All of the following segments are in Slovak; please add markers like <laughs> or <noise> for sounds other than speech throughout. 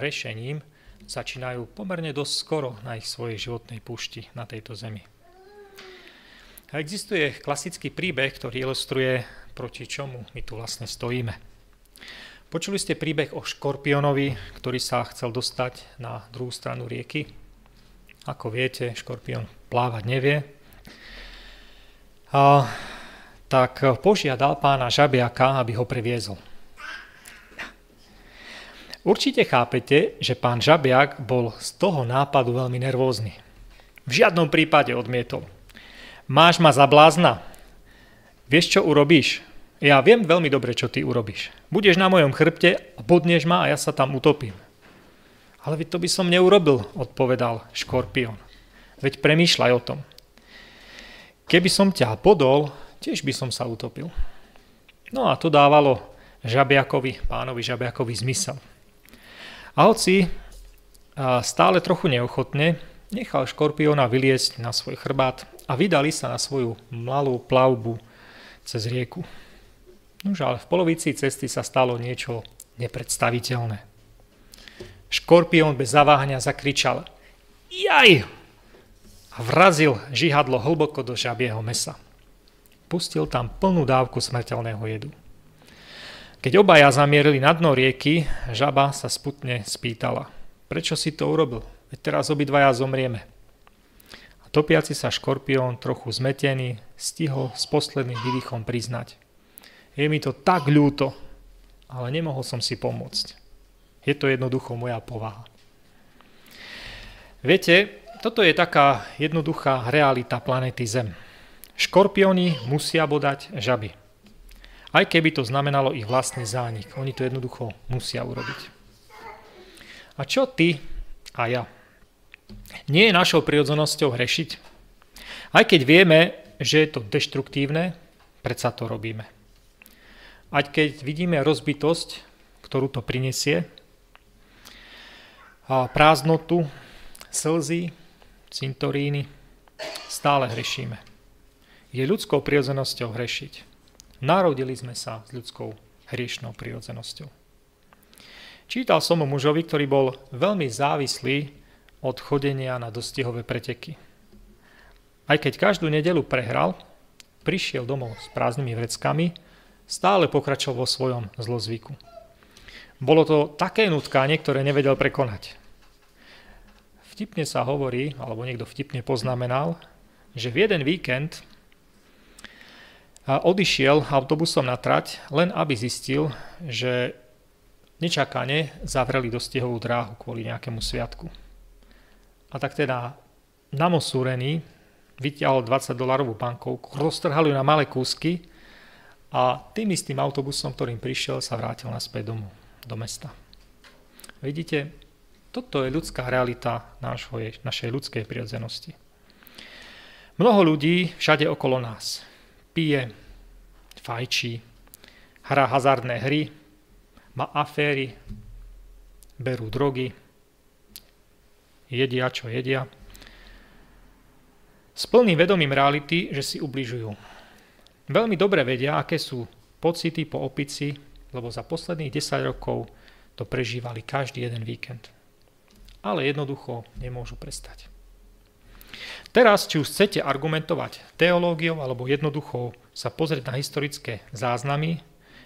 hrešením začínajú pomerne dosť skoro na ich svojej životnej púšti na tejto zemi. A existuje klasický príbeh, ktorý ilustruje, proti čomu my tu vlastne stojíme. Počuli ste príbeh o škorpiónovi, ktorý sa chcel dostať na druhú stranu rieky? Ako viete, škorpión plávať nevie. A, tak požiadal pána žabiaka, aby ho previezol. Určite chápete, že pán Žabiak bol z toho nápadu veľmi nervózny. V žiadnom prípade odmietol. Máš ma za blázna. Vieš, čo urobíš? Ja viem veľmi dobre, čo ty urobíš. Budeš na mojom chrbte a bodneš ma a ja sa tam utopím. Ale to by som neurobil, odpovedal škorpión. Veď premýšľaj o tom. Keby som ťa podol, tiež by som sa utopil. No a to dávalo žabiakovi, pánovi žabiakovi zmysel. A hoci stále trochu neochotne nechal škorpióna vyliesť na svoj chrbát a vydali sa na svoju malú plavbu cez rieku. Nož ale v polovici cesty sa stalo niečo nepredstaviteľné. Škorpión bez zaváhania zakričal Jaj! A vrazil žihadlo hlboko do žabieho mesa. Pustil tam plnú dávku smrteľného jedu. Keď obaja zamierili na dno rieky, žaba sa sputne spýtala. Prečo si to urobil? Veď teraz obidvaja zomrieme. A topiaci sa škorpión, trochu zmetený, stihol s posledným výdychom priznať. Je mi to tak ľúto, ale nemohol som si pomôcť. Je to jednoducho moja povaha. Viete, toto je taká jednoduchá realita planety Zem. Škorpióny musia bodať žaby. Aj keby to znamenalo ich vlastný zánik. Oni to jednoducho musia urobiť. A čo ty a ja? Nie je našou prirodzenosťou hrešiť? Aj keď vieme, že je to deštruktívne, predsa to robíme. Aj keď vidíme rozbitosť, ktorú to prinesie, a prázdnotu, slzy, cintoríny, stále hrešíme. Je ľudskou prirodzenosťou hrešiť. Narodili sme sa s ľudskou hriešnou prirodzenosťou. Čítal som o mužovi, ktorý bol veľmi závislý od chodenia na dostihové preteky. Aj keď každú nedelu prehral, prišiel domov s prázdnymi vreckami, stále pokračoval vo svojom zlozvyku. Bolo to také nutkanie, ktoré nevedel prekonať. Vtipne sa hovorí, alebo niekto vtipne poznamenal, že v jeden víkend a odišiel autobusom na trať, len aby zistil, že nečakane zavreli dostihovú dráhu kvôli nejakému sviatku. A tak teda namosúrený vyťahol 20 dolarovú bankovku, roztrhal ju na malé kúsky a tým istým autobusom, ktorým prišiel, sa vrátil naspäť domov, do mesta. Vidíte, toto je ľudská realita našej ľudskej prirodzenosti. Mnoho ľudí všade okolo nás pije, fajčí, hrá hazardné hry, má aféry, berú drogy, jedia, čo jedia. S plným vedomím reality, že si ubližujú. Veľmi dobre vedia, aké sú pocity po opici, lebo za posledných 10 rokov to prežívali každý jeden víkend. Ale jednoducho nemôžu prestať. Teraz, či už chcete argumentovať teológiou alebo jednoducho sa pozrieť na historické záznamy,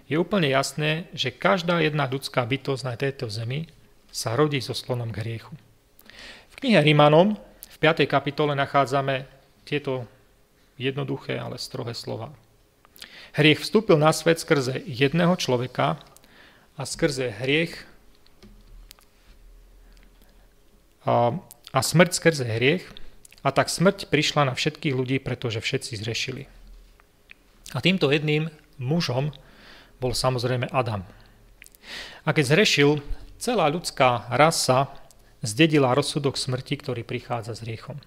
je úplne jasné, že každá jedna ľudská bytosť na tejto zemi sa rodí so sklonom k hriechu. V knihe Rímanom v 5. kapitole nachádzame tieto jednoduché, ale strohé slova. Hriech vstúpil na svet skrze jedného človeka a skrze hriech a, a smrť skrze hriech a tak smrť prišla na všetkých ľudí, pretože všetci zrešili. A týmto jedným mužom bol samozrejme Adam. A keď zrešil, celá ľudská rasa zdedila rozsudok smrti, ktorý prichádza s riechom.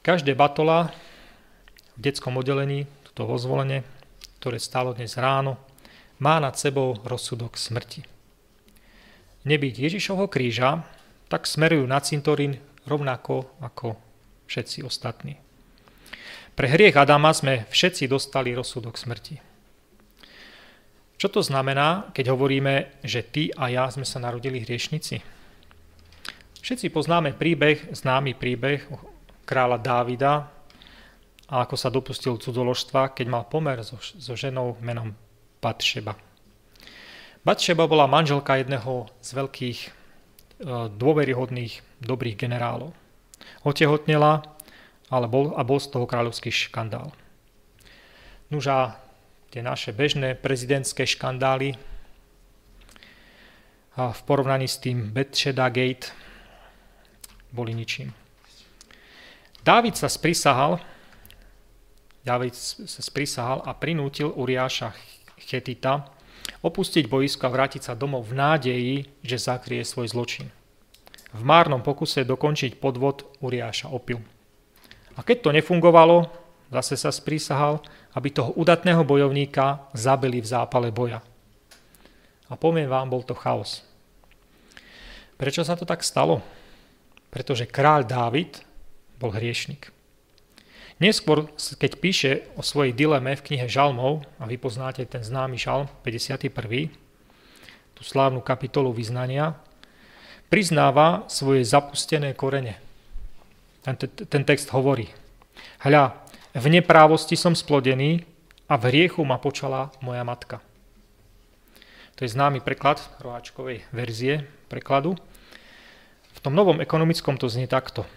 Každé batola v detskom oddelení, toto vo zvolenie, ktoré stálo dnes ráno, má nad sebou rozsudok smrti. Nebyť Ježišovho kríža, tak smerujú na cintorín rovnako ako všetci ostatní. Pre hriech Adama sme všetci dostali rozsudok smrti. Čo to znamená, keď hovoríme, že ty a ja sme sa narodili hriešnici? Všetci poznáme príbeh, známy príbeh kráľa Dávida a ako sa dopustil cudzoložstva, keď mal pomer so, so ženou menom Batšeba. Batšeba bola manželka jedného z veľkých dôveryhodných dobrých generálov. Otehotnela ale bol, a bol z toho kráľovský škandál. Nuž a tie naše bežné prezidentské škandály a v porovnaní s tým Betšeda Gate boli ničím. Dávid sa sprisahal, Dávid sa sprisahal a prinútil Uriáša Chetita opustiť boisko a vrátiť sa domov v nádeji, že zakrie svoj zločin. V márnom pokuse dokončiť podvod Uriáša opil. A keď to nefungovalo, zase sa sprísahal, aby toho udatného bojovníka zabili v zápale boja. A poviem vám, bol to chaos. Prečo sa to tak stalo? Pretože kráľ Dávid bol hriešnik. Neskôr, keď píše o svojej dileme v knihe Žalmov, a vy poznáte ten známy žalm 51., tú slávnu kapitolu vyznania, priznáva svoje zapustené korene. Ten, ten text hovorí, hľa, v neprávosti som splodený a v hriechu ma počala moja matka. To je známy preklad roháčkovej verzie prekladu. V tom novom ekonomickom to znie takto.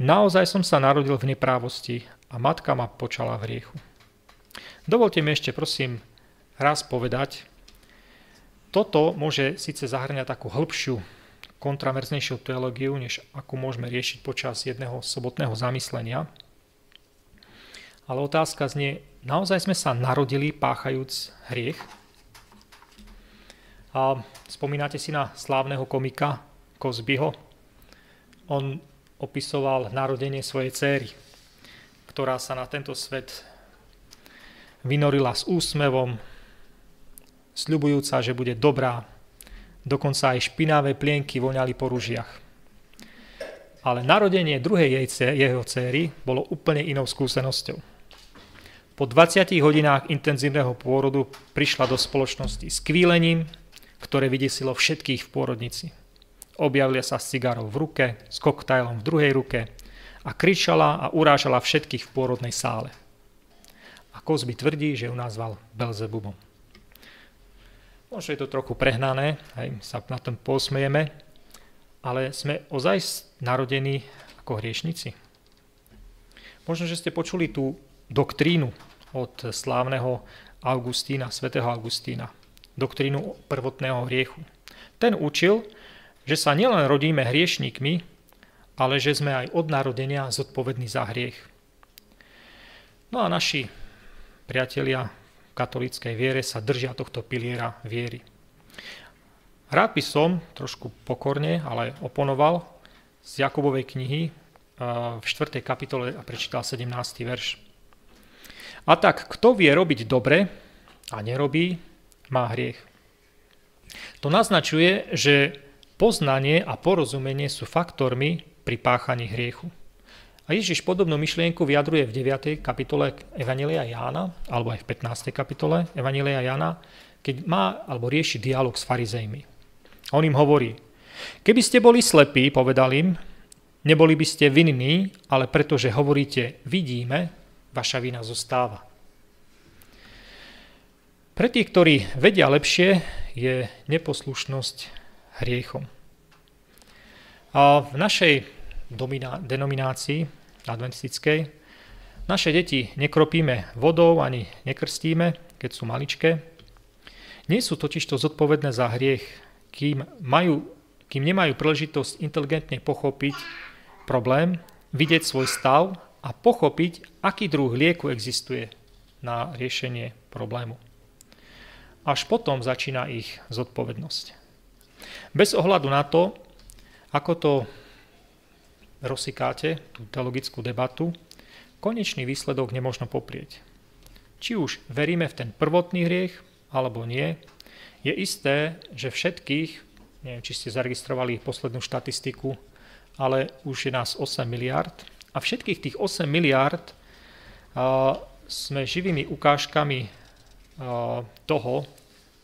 Naozaj som sa narodil v neprávosti a matka ma počala v hriechu. Dovolte mi ešte prosím raz povedať, toto môže síce zahrňať takú hĺbšiu, kontraverznejšiu teológiu, než akú môžeme riešiť počas jedného sobotného zamyslenia. Ale otázka znie, naozaj sme sa narodili páchajúc hriech? A spomínate si na slávneho komika Kozbyho? On opisoval narodenie svojej céry ktorá sa na tento svet vynorila s úsmevom, sľubujúca, že bude dobrá. Dokonca aj špinavé plienky voňali po ružiach. Ale narodenie druhej jej, jeho céry bolo úplne inou skúsenosťou. Po 20 hodinách intenzívneho pôrodu prišla do spoločnosti s kvílením, ktoré vydesilo všetkých v pôrodnici. Objavili sa s cigárov v ruke, s koktajlom v druhej ruke, a kričala a urážala všetkých v pôrodnej sále. A Kozby tvrdí, že ju nazval Belzebubom. Možno je to trochu prehnané, aj sa na tom posmejeme, ale sme ozaj narodení ako hriešnici. Možno, že ste počuli tú doktrínu od slávneho Augustína, svätého Augustína, doktrínu prvotného hriechu. Ten učil, že sa nielen rodíme hriešníkmi, ale že sme aj od narodenia zodpovední za hriech. No a naši priatelia v katolíckej viere sa držia tohto piliera viery. Rád by som trošku pokorne, ale oponoval z Jakubovej knihy v 4. kapitole a prečítal 17. verš. A tak, kto vie robiť dobre a nerobí, má hriech. To naznačuje, že poznanie a porozumenie sú faktormi, pri páchaní hriechu. A Ježiš podobnú myšlienku vyjadruje v 9. kapitole Evanelia Jána, alebo aj v 15. kapitole Evanelia Jána, keď má alebo rieši dialog s farizejmi. On im hovorí, keby ste boli slepí, povedal im, neboli by ste vinní, ale pretože hovoríte vidíme, vaša vina zostáva. Pre tých, ktorí vedia lepšie, je neposlušnosť hriechom. V našej denominácii adventistickej naše deti nekropíme vodou ani nekrstíme, keď sú maličké. Nie sú totiž to zodpovedné za hriech, kým, majú, kým nemajú príležitosť inteligentne pochopiť problém, vidieť svoj stav a pochopiť, aký druh lieku existuje na riešenie problému. Až potom začína ich zodpovednosť. Bez ohľadu na to, ako to rozsykáte, tú teologickú debatu, konečný výsledok nemožno poprieť. Či už veríme v ten prvotný hriech, alebo nie, je isté, že všetkých, neviem, či ste zaregistrovali poslednú štatistiku, ale už je nás 8 miliard a všetkých tých 8 miliard uh, sme živými ukážkami uh, toho,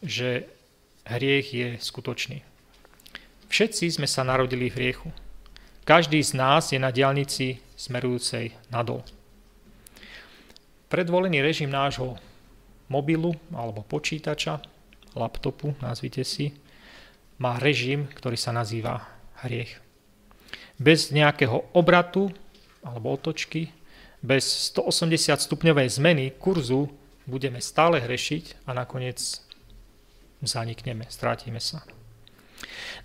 že hriech je skutočný. Všetci sme sa narodili v hriechu. Každý z nás je na diálnici smerujúcej nadol. Predvolený režim nášho mobilu alebo počítača, laptopu, nazvite si, má režim, ktorý sa nazýva hriech. Bez nejakého obratu alebo otočky, bez 180 stupňovej zmeny kurzu budeme stále hrešiť a nakoniec zanikneme, strátime sa.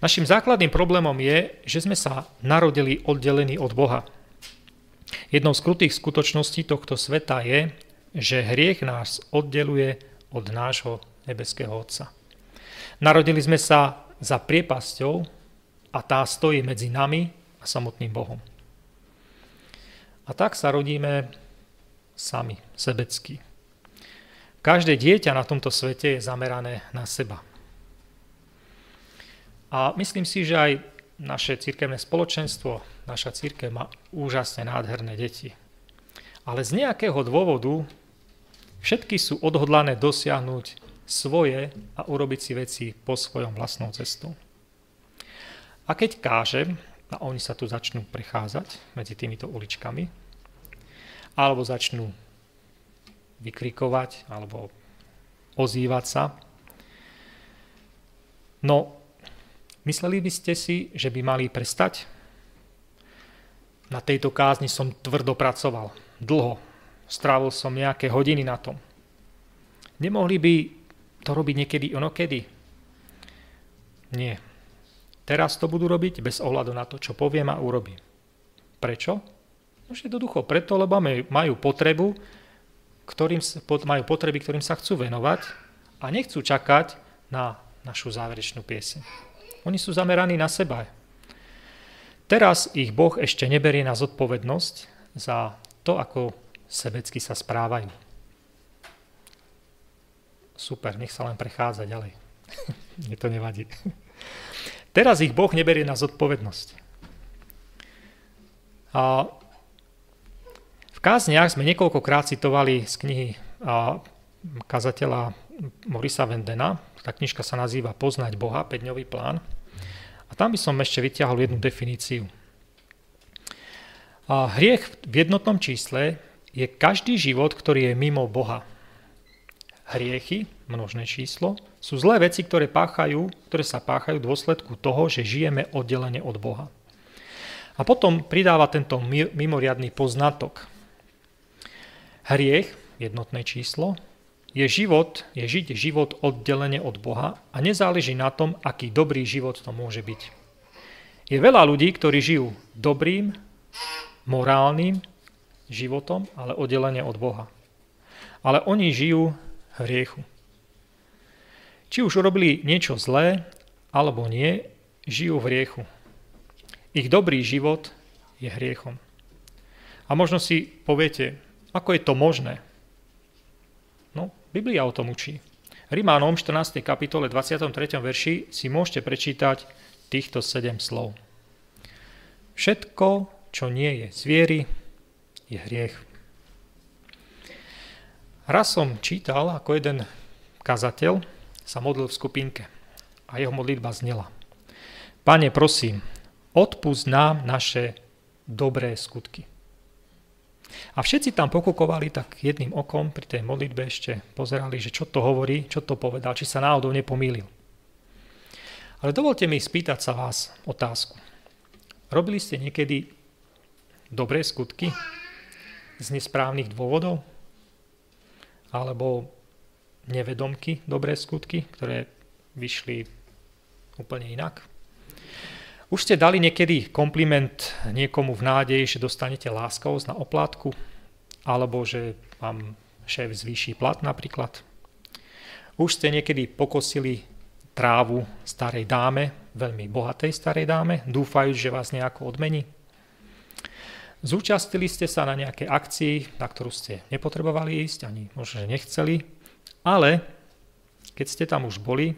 Našim základným problémom je, že sme sa narodili oddelení od Boha. Jednou z krutých skutočností tohto sveta je, že hriech nás oddeluje od nášho nebeského Otca. Narodili sme sa za priepasťou a tá stojí medzi nami a samotným Bohom. A tak sa rodíme sami, sebecky. Každé dieťa na tomto svete je zamerané na seba. A myslím si, že aj naše cirkevné spoločenstvo, naša církev má úžasne nádherné deti. Ale z nejakého dôvodu všetky sú odhodlané dosiahnuť svoje a urobiť si veci po svojom vlastnou cestou. A keď kážem, a oni sa tu začnú prechádzať medzi týmito uličkami, alebo začnú vykrikovať alebo ozývať sa. No, mysleli by ste si, že by mali prestať? Na tejto kázni som tvrdo pracoval, dlho. Strávil som nejaké hodiny na tom. Nemohli by to robiť niekedy onokedy? Nie. Teraz to budú robiť bez ohľadu na to, čo poviem a urobím. Prečo? Už jednoducho preto, lebo majú potrebu ktorým majú potreby, ktorým sa chcú venovať a nechcú čakať na našu záverečnú pieseň. Oni sú zameraní na seba. Teraz ich Boh ešte neberie na zodpovednosť za to, ako sebecky sa správajú. Super, nech sa len prechádza ďalej. <laughs> Mne to nevadí. Teraz ich Boh neberie na zodpovednosť. A kázniach sme niekoľkokrát citovali z knihy kazateľa Morisa Vendena. Tá knižka sa nazýva Poznať Boha, 5-dňový plán. A tam by som ešte vyťahol jednu definíciu. A hriech v jednotnom čísle je každý život, ktorý je mimo Boha. Hriechy, množné číslo, sú zlé veci, ktoré, páchajú, ktoré sa páchajú v dôsledku toho, že žijeme oddelene od Boha. A potom pridáva tento mimoriadný poznatok. Hriech, jednotné číslo, je život, je žiť život oddelenie od Boha a nezáleží na tom, aký dobrý život to môže byť. Je veľa ľudí, ktorí žijú dobrým, morálnym životom, ale oddelenie od Boha. Ale oni žijú hriechu. Či už urobili niečo zlé, alebo nie, žijú v hriechu. Ich dobrý život je hriechom. A možno si poviete, ako je to možné? Biblia o tom učí. Rimánom 14. kapitole 23. verši si môžete prečítať týchto 7 slov. Všetko, čo nie je z je hriech. Raz som čítal, ako jeden kazateľ sa modlil v skupinke a jeho modlitba znela. Pane, prosím, odpust nám naše dobré skutky. A všetci tam pokukovali tak jedným okom pri tej modlitbe ešte pozerali, že čo to hovorí, čo to povedal, či sa náhodou nepomýlil. Ale dovolte mi spýtať sa vás otázku. Robili ste niekedy dobré skutky z nesprávnych dôvodov? Alebo nevedomky dobré skutky, ktoré vyšli úplne inak? Už ste dali niekedy kompliment niekomu v nádeji, že dostanete láskavosť na oplátku? Alebo že vám šéf zvýši plat napríklad? Už ste niekedy pokosili trávu starej dáme, veľmi bohatej starej dáme, dúfajúc, že vás nejako odmení? Zúčastnili ste sa na nejaké akcii, na ktorú ste nepotrebovali ísť, ani možno, že nechceli, ale keď ste tam už boli,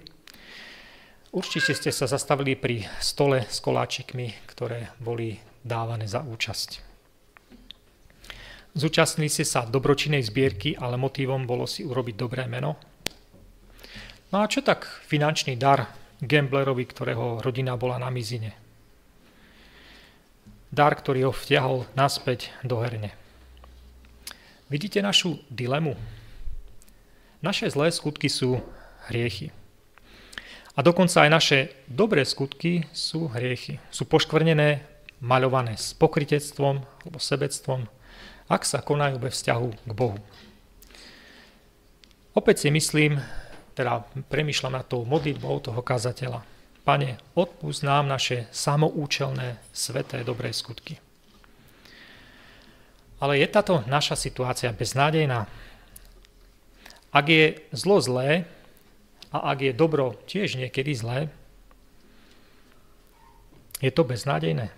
Určite ste sa zastavili pri stole s koláčikmi, ktoré boli dávané za účasť. Zúčastnili ste sa dobročinej zbierky, ale motívom bolo si urobiť dobré meno. No a čo tak finančný dar gamblerovi, ktorého rodina bola na mizine? Dar, ktorý ho vtiahol naspäť do herne. Vidíte našu dilemu? Naše zlé skutky sú hriechy. A dokonca aj naše dobré skutky sú hriechy. Sú poškvrnené, maľované s pokritectvom alebo sebectvom, ak sa konajú ve vzťahu k Bohu. Opäť si myslím, teda premyšľam na tou modlitbou toho kazateľa. Pane, odpúsť nám naše samoučelné, sveté, dobré skutky. Ale je táto naša situácia beznádejná? Ak je zlo zlé, a ak je dobro tiež niekedy zlé, je to beznádejné.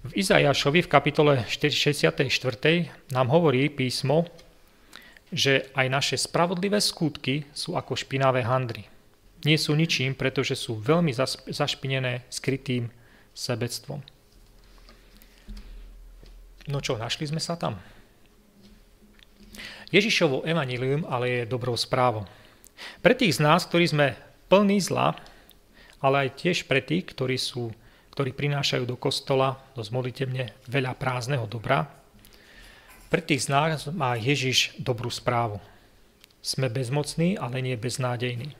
V Izajašovi v kapitole 64. nám hovorí písmo, že aj naše spravodlivé skutky sú ako špinavé handry. Nie sú ničím, pretože sú veľmi zašpinené skrytým sebectvom. No čo, našli sme sa tam? Ježišovo evanílium ale je dobrou správou. Pre tých z nás, ktorí sme plní zla, ale aj tiež pre tých, ktorí, sú, ktorí prinášajú do kostola, do zmolitevne veľa prázdneho dobra, pre tých z nás má Ježiš dobrú správu. Sme bezmocní, ale nie beznádejní.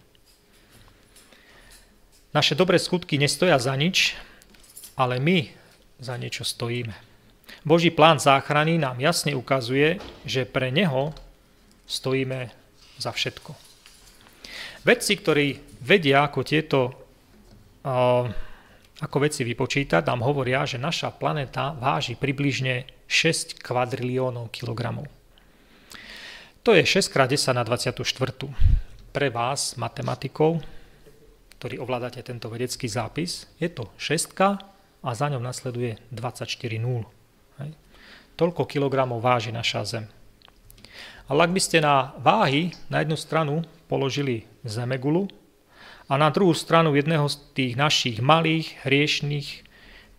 Naše dobré skutky nestoja za nič, ale my za niečo stojíme. Boží plán záchrany nám jasne ukazuje, že pre Neho stojíme za všetko. Vedci, ktorí vedia, ako tieto ako veci vypočítať, nám hovoria, že naša planéta váži približne 6 kvadriliónov kilogramov. To je 6 x 10 na 24. Pre vás, matematikov, ktorí ovládate tento vedecký zápis, je to 6 a za ňom nasleduje 24 nul. Hej. Toľko kilogramov váži naša Zem. Ale ak by ste na váhy na jednu stranu položili zemegulu a na druhú stranu jedného z tých našich malých, hriešných,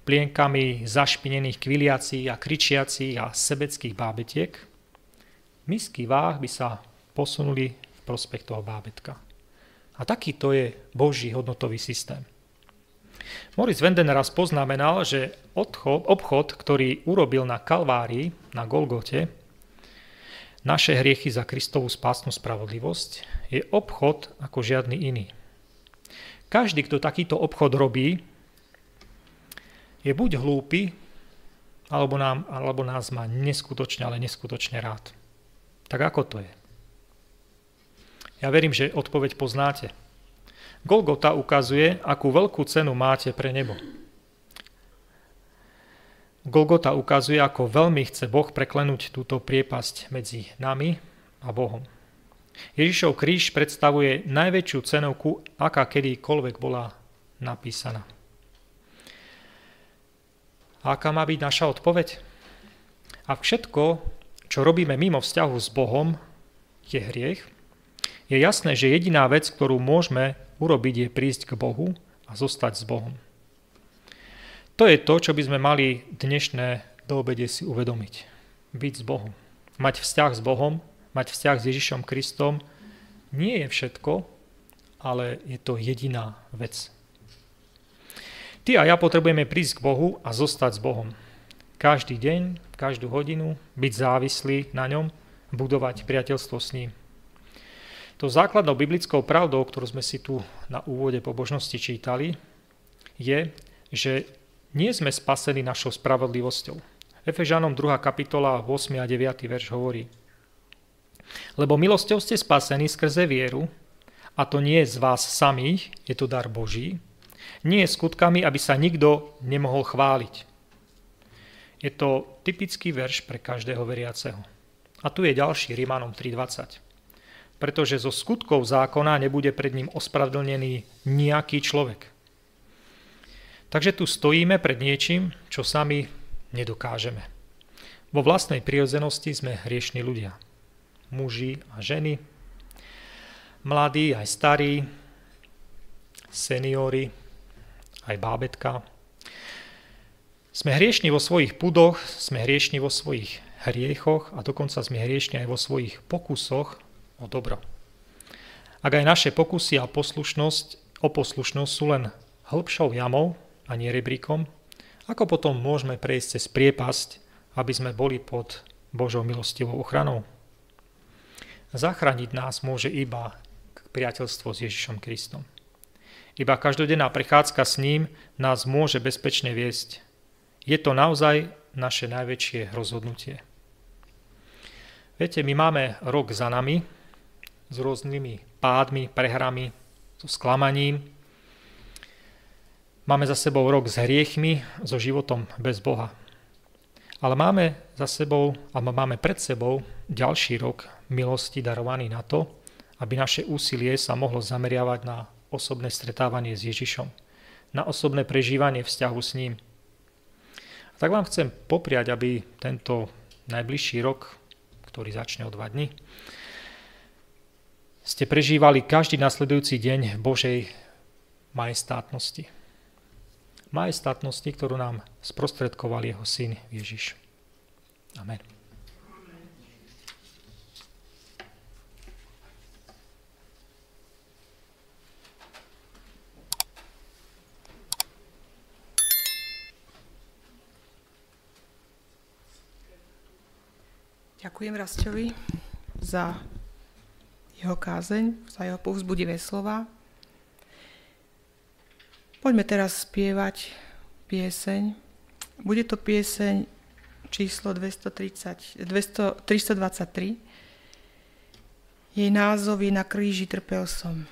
plienkami zašpinených kviliacích a kričiacich a sebeckých bábetiek, misky váh by sa posunuli v prospech toho bábetka. A takýto je Boží hodnotový systém. Morris Venden raz poznamenal, že odchod, obchod, ktorý urobil na Kalvárii, na Golgote, naše hriechy za Kristovú spásnu spravodlivosť je obchod ako žiadny iný. Každý, kto takýto obchod robí, je buď hlúpy, alebo, nám, alebo nás má neskutočne, ale neskutočne rád. Tak ako to je? Ja verím, že odpoveď poznáte. Golgota ukazuje, akú veľkú cenu máte pre nebo. Golgota ukazuje, ako veľmi chce Boh preklenúť túto priepasť medzi nami a Bohom. Ježišov kríž predstavuje najväčšiu cenovku, aká kedykoľvek bola napísaná. A aká má byť naša odpoveď? A všetko, čo robíme mimo vzťahu s Bohom, je hriech. Je jasné, že jediná vec, ktorú môžeme urobiť, je prísť k Bohu a zostať s Bohom. To je to, čo by sme mali dnešné do obede si uvedomiť. Byť s Bohom. Mať vzťah s Bohom, mať vzťah s Ježišom Kristom nie je všetko, ale je to jediná vec. Ty a ja potrebujeme prísť k Bohu a zostať s Bohom. Každý deň, každú hodinu, byť závislý na ňom, budovať priateľstvo s ním. To základnou biblickou pravdou, ktorú sme si tu na úvode pobožnosti čítali, je, že nie sme spasení našou spravodlivosťou. Efežanom 2. kapitola 8. a 9. verš hovorí Lebo milosťou ste spasení skrze vieru, a to nie z vás samých, je to dar Boží, nie skutkami, aby sa nikto nemohol chváliť. Je to typický verš pre každého veriaceho. A tu je ďalší, Rimanom 3.20. Pretože zo skutkov zákona nebude pred ním ospravedlnený nejaký človek. Takže tu stojíme pred niečím, čo sami nedokážeme. Vo vlastnej prirodzenosti sme hriešni ľudia. Muži a ženy, mladí aj starí, seniori, aj bábetka. Sme hriešni vo svojich pudoch, sme hriešni vo svojich hriechoch a dokonca sme hriešni aj vo svojich pokusoch o dobro. Ak aj naše pokusy a poslušnosť, o poslušnosť sú len hĺbšou jamou a nie rebríkom, ako potom môžeme prejsť cez priepasť, aby sme boli pod Božou milostivou ochranou? Zachrániť nás môže iba priateľstvo s Ježišom Kristom. Iba každodenná prechádzka s ním nás môže bezpečne viesť. Je to naozaj naše najväčšie rozhodnutie. Viete, my máme rok za nami s rôznymi pádmi, prehrami, so sklamaním. Máme za sebou rok s hriechmi, so životom bez Boha. Ale máme za sebou, alebo máme pred sebou ďalší rok milosti darovaný na to, aby naše úsilie sa mohlo zameriavať na osobné stretávanie s Ježišom, na osobné prežívanie vzťahu s ním. A tak vám chcem popriať, aby tento najbližší rok, ktorý začne o dva dny, ste prežívali každý nasledujúci deň Božej majestátnosti majestátnosti, ktorú nám sprostredkoval jeho syn Ježiš. Amen. Ďakujem Rastovi za jeho kázeň, za jeho povzbudivé slova. Poďme teraz spievať pieseň. Bude to pieseň číslo 230, 200, 323. Jej názov je Na kríži trpel som.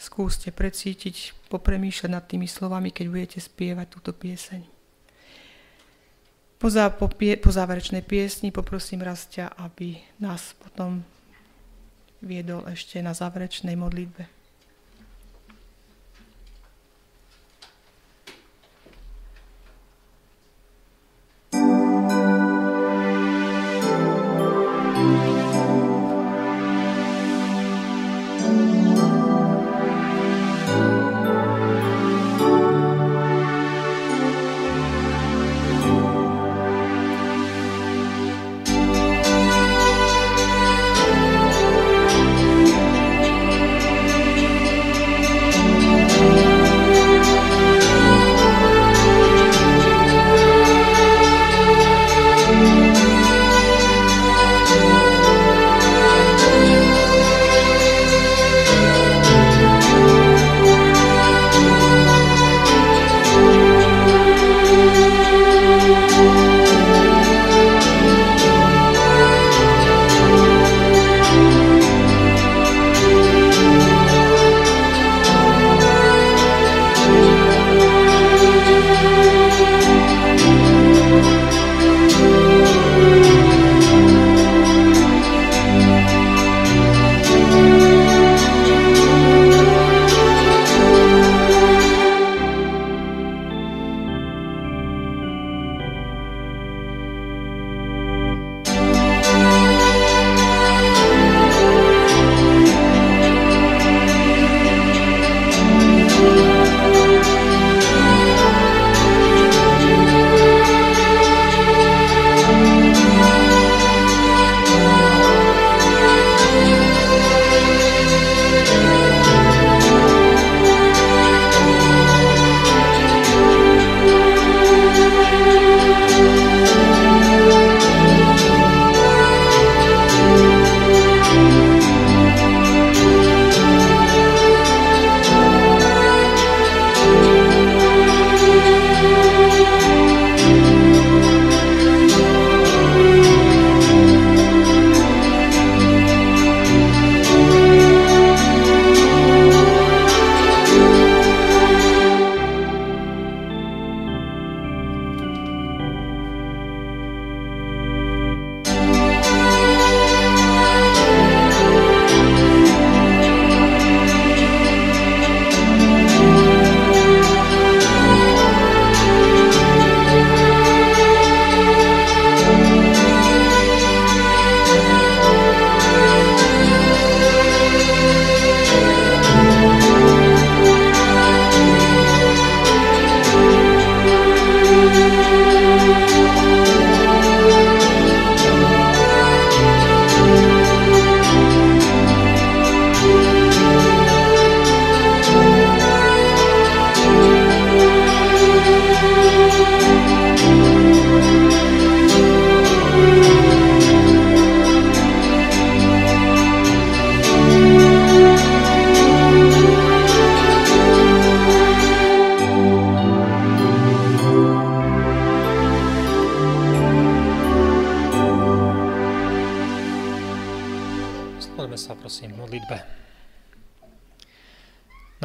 Skúste precítiť, popremýšľať nad tými slovami, keď budete spievať túto pieseň. Po, zá, po, pie, po záverečnej piesni poprosím Rastia, aby nás potom viedol ešte na záverečnej modlitbe.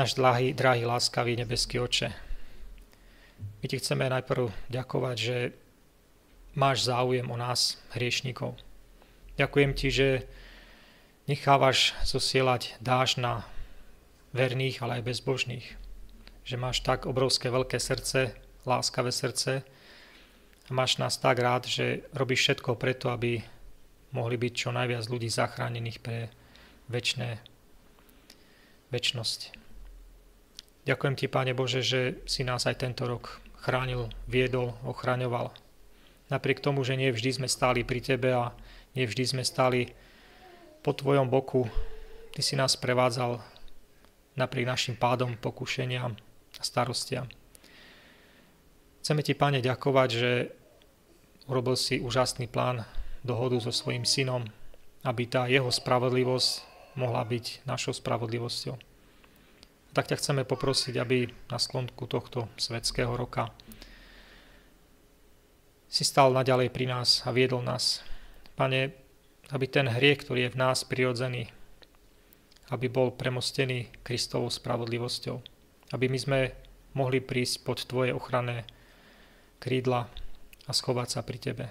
Náš drahý, drahý, láskavý nebeský oče. My ti chceme najprv ďakovať, že máš záujem o nás, hriešnikov. Ďakujem ti, že nechávaš zosielať dáž na verných, ale aj bezbožných. Že máš tak obrovské veľké srdce, láskavé srdce a máš nás tak rád, že robíš všetko preto, aby mohli byť čo najviac ľudí zachránených pre väčšie, väčnosť. Ďakujem ti, Páne Bože, že si nás aj tento rok chránil, viedol, ochraňoval. Napriek tomu, že nie vždy sme stáli pri Tebe a nie vždy sme stáli po Tvojom boku, Ty si nás prevádzal napriek našim pádom, pokušeniam a starostiam. Chceme Ti, Pane, ďakovať, že urobil si úžasný plán dohodu so svojím synom, aby tá jeho spravodlivosť mohla byť našou spravodlivosťou. Tak ťa chceme poprosiť, aby na sklonku tohto svetského roka si stal naďalej pri nás a viedol nás. Pane, aby ten hriech, ktorý je v nás prirodzený, aby bol premostený Kristovou spravodlivosťou. Aby my sme mohli prísť pod Tvoje ochranné krídla a schovať sa pri Tebe.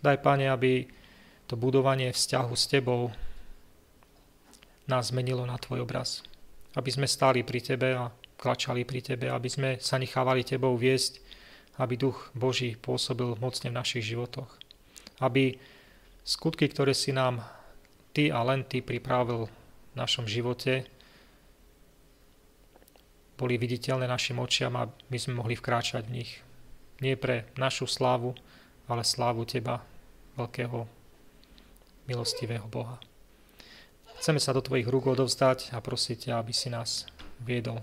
Daj, Pane, aby to budovanie vzťahu s Tebou nás zmenilo na Tvoj obraz. Aby sme stáli pri Tebe a klačali pri Tebe, aby sme sa nechávali Tebou viesť, aby Duch Boží pôsobil mocne v našich životoch. Aby skutky, ktoré si nám Ty a len Ty pripravil v našom živote, boli viditeľné našim očiam a my sme mohli vkráčať v nich. Nie pre našu slávu, ale slávu Teba, veľkého milostivého Boha. Chceme sa do Tvojich rúk odovzdať a prosiť ťa, aby si nás viedol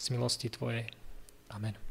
z milosti Tvojej. Amen.